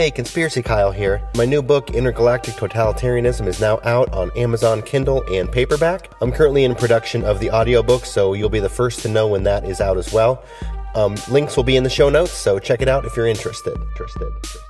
Hey, Conspiracy Kyle here. My new book, Intergalactic Totalitarianism, is now out on Amazon Kindle and paperback. I'm currently in production of the audiobook, so you'll be the first to know when that is out as well. Um, links will be in the show notes, so check it out if you're interested. Interested. interested.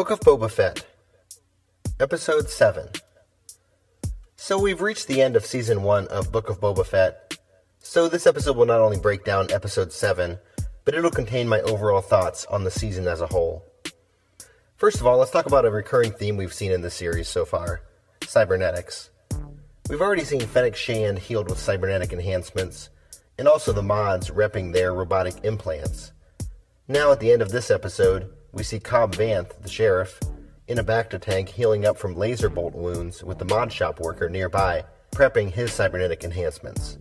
Book of Boba Fett, Episode 7. So we've reached the end of Season 1 of Book of Boba Fett. So this episode will not only break down Episode 7, but it'll contain my overall thoughts on the season as a whole. First of all, let's talk about a recurring theme we've seen in the series so far cybernetics. We've already seen Fennec Shand healed with cybernetic enhancements, and also the mods repping their robotic implants. Now, at the end of this episode, we see Cobb Vanth, the sheriff, in a Bacta tank healing up from laser bolt wounds with the mod shop worker nearby, prepping his cybernetic enhancements.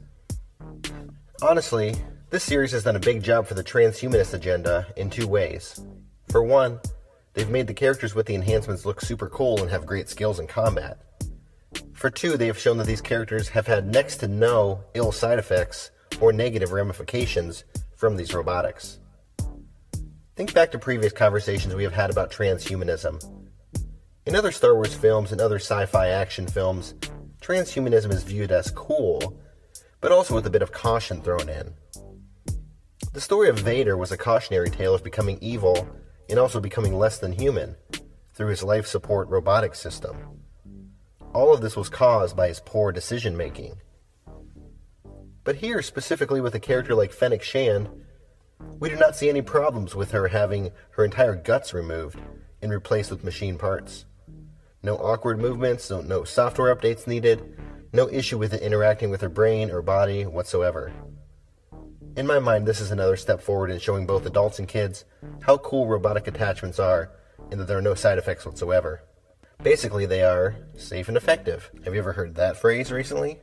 Honestly, this series has done a big job for the transhumanist agenda in two ways. For one, they've made the characters with the enhancements look super cool and have great skills in combat. For two, they have shown that these characters have had next to no ill side effects or negative ramifications from these robotics. Think back to previous conversations we have had about transhumanism. In other Star Wars films and other sci fi action films, transhumanism is viewed as cool, but also with a bit of caution thrown in. The story of Vader was a cautionary tale of becoming evil and also becoming less than human through his life support robotic system. All of this was caused by his poor decision making. But here, specifically with a character like Fennec Shand, we do not see any problems with her having her entire guts removed and replaced with machine parts. No awkward movements, no, no software updates needed, no issue with it interacting with her brain or body whatsoever. In my mind, this is another step forward in showing both adults and kids how cool robotic attachments are and that there are no side effects whatsoever. Basically, they are safe and effective. Have you ever heard that phrase recently?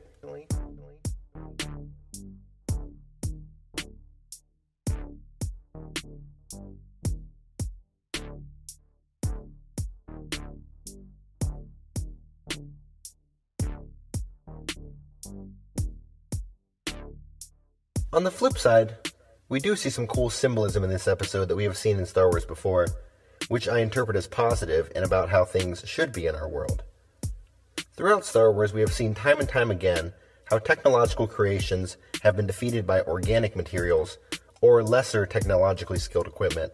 On the flip side, we do see some cool symbolism in this episode that we have seen in Star Wars before, which I interpret as positive and about how things should be in our world. Throughout Star Wars, we have seen time and time again how technological creations have been defeated by organic materials or lesser technologically skilled equipment.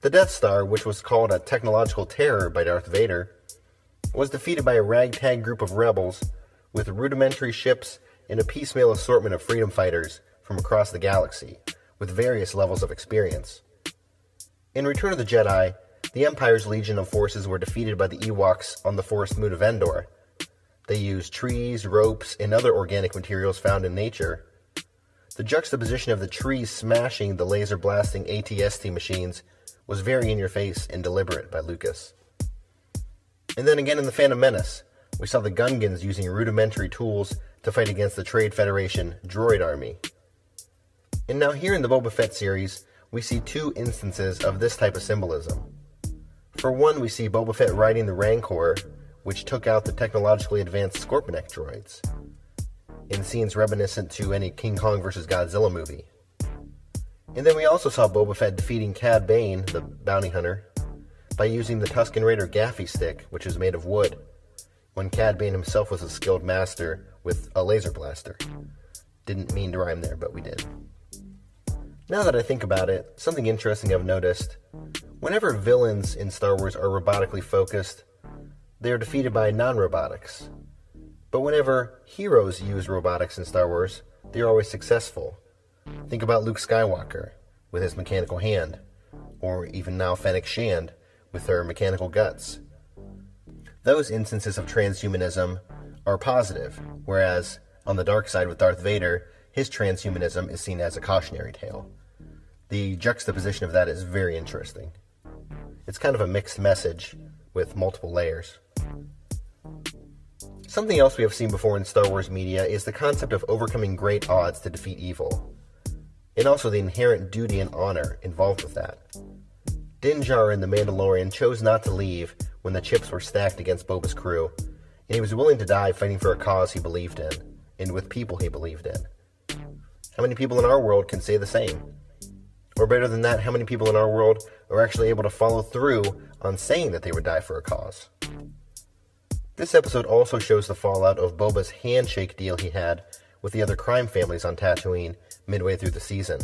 The Death Star, which was called a technological terror by Darth Vader, was defeated by a ragtag group of rebels with rudimentary ships and a piecemeal assortment of freedom fighters from across the galaxy, with various levels of experience. In Return of the Jedi, the Empire's legion of forces were defeated by the Ewoks on the forest moon of Endor. They used trees, ropes, and other organic materials found in nature. The juxtaposition of the trees smashing the laser blasting ATST machines was very in your face and deliberate by Lucas. And then again in The Phantom Menace, we saw the Gungans using rudimentary tools to fight against the Trade Federation droid army. And now, here in the Boba Fett series, we see two instances of this type of symbolism. For one, we see Boba Fett riding the Rancor, which took out the technologically advanced Scorpenek droids, in scenes reminiscent to any King Kong vs. Godzilla movie. And then we also saw Boba Fett defeating Cad Bane, the bounty hunter, by using the Tusken Raider Gaffi stick, which is made of wood, when Cad Bane himself was a skilled master with a laser blaster. Didn't mean to rhyme there, but we did. Now that I think about it, something interesting I've noticed whenever villains in Star Wars are robotically focused, they are defeated by non robotics. But whenever heroes use robotics in Star Wars, they are always successful. Think about Luke Skywalker with his mechanical hand, or even now Fennec Shand with her mechanical guts. Those instances of transhumanism are positive, whereas on the dark side with Darth Vader, his transhumanism is seen as a cautionary tale. The juxtaposition of that is very interesting. It's kind of a mixed message with multiple layers. Something else we have seen before in Star Wars media is the concept of overcoming great odds to defeat evil, and also the inherent duty and honor involved with that. Din Djarin the Mandalorian chose not to leave when the chips were stacked against Boba's crew, and he was willing to die fighting for a cause he believed in, and with people he believed in. How many people in our world can say the same? Or better than that, how many people in our world are actually able to follow through on saying that they would die for a cause? This episode also shows the fallout of Boba's handshake deal he had with the other crime families on Tatooine midway through the season.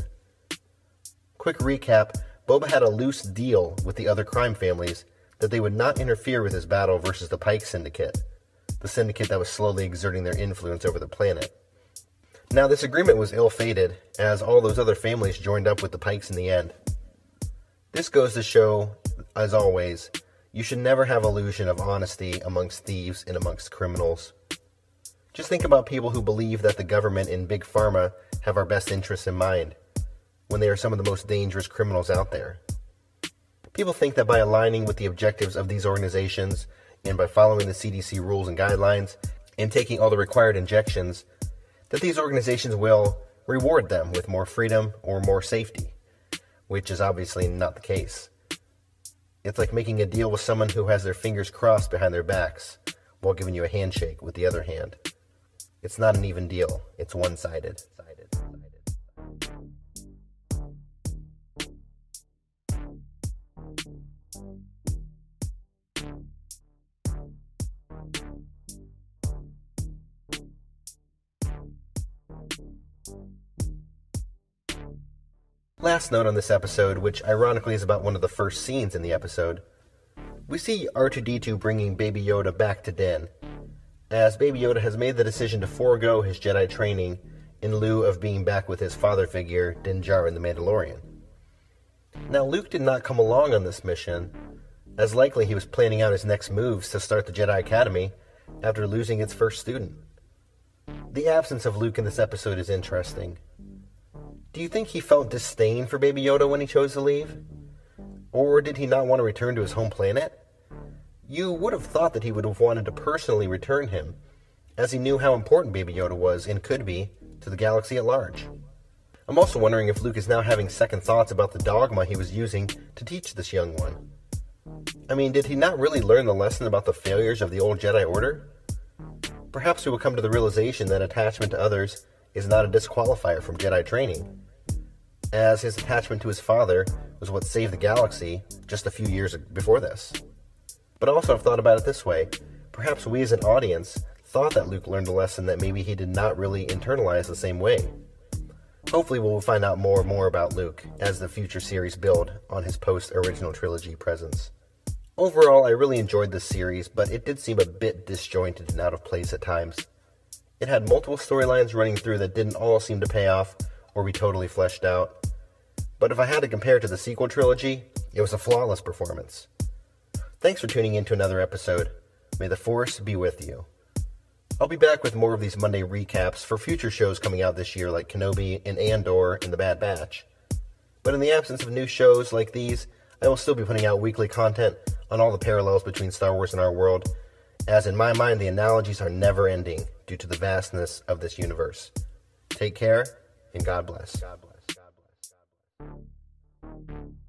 Quick recap Boba had a loose deal with the other crime families that they would not interfere with his battle versus the Pike Syndicate, the syndicate that was slowly exerting their influence over the planet. Now, this agreement was ill fated, as all those other families joined up with the Pikes in the end. This goes to show, as always, you should never have illusion of honesty amongst thieves and amongst criminals. Just think about people who believe that the government and big pharma have our best interests in mind when they are some of the most dangerous criminals out there. People think that by aligning with the objectives of these organizations and by following the CDC rules and guidelines and taking all the required injections, that these organizations will reward them with more freedom or more safety, which is obviously not the case. It's like making a deal with someone who has their fingers crossed behind their backs while giving you a handshake with the other hand. It's not an even deal, it's one sided. Last note on this episode, which ironically is about one of the first scenes in the episode, we see R2D2 bringing Baby Yoda back to Din, as Baby Yoda has made the decision to forego his Jedi training in lieu of being back with his father figure, Din Djarin the Mandalorian. Now, Luke did not come along on this mission, as likely he was planning out his next moves to start the Jedi Academy after losing its first student. The absence of Luke in this episode is interesting do you think he felt disdain for Baby Yoda when he chose to leave? Or did he not want to return to his home planet? You would have thought that he would have wanted to personally return him, as he knew how important Baby Yoda was and could be to the galaxy at large. I'm also wondering if Luke is now having second thoughts about the dogma he was using to teach this young one. I mean, did he not really learn the lesson about the failures of the old Jedi Order? Perhaps he will come to the realization that attachment to others is not a disqualifier from Jedi training, as his attachment to his father was what saved the galaxy just a few years before this. But also, I've thought about it this way perhaps we as an audience thought that Luke learned a lesson that maybe he did not really internalize the same way. Hopefully, we'll find out more and more about Luke as the future series build on his post original trilogy presence. Overall, I really enjoyed this series, but it did seem a bit disjointed and out of place at times. It had multiple storylines running through that didn't all seem to pay off or be totally fleshed out. But if I had to compare it to the sequel trilogy, it was a flawless performance. Thanks for tuning in to another episode. May the Force be with you. I'll be back with more of these Monday recaps for future shows coming out this year, like Kenobi and Andor and The Bad Batch. But in the absence of new shows like these, I will still be putting out weekly content on all the parallels between Star Wars and our world, as in my mind, the analogies are never ending due to the vastness of this universe. Take care and God bless. God bless. God bless. God bless.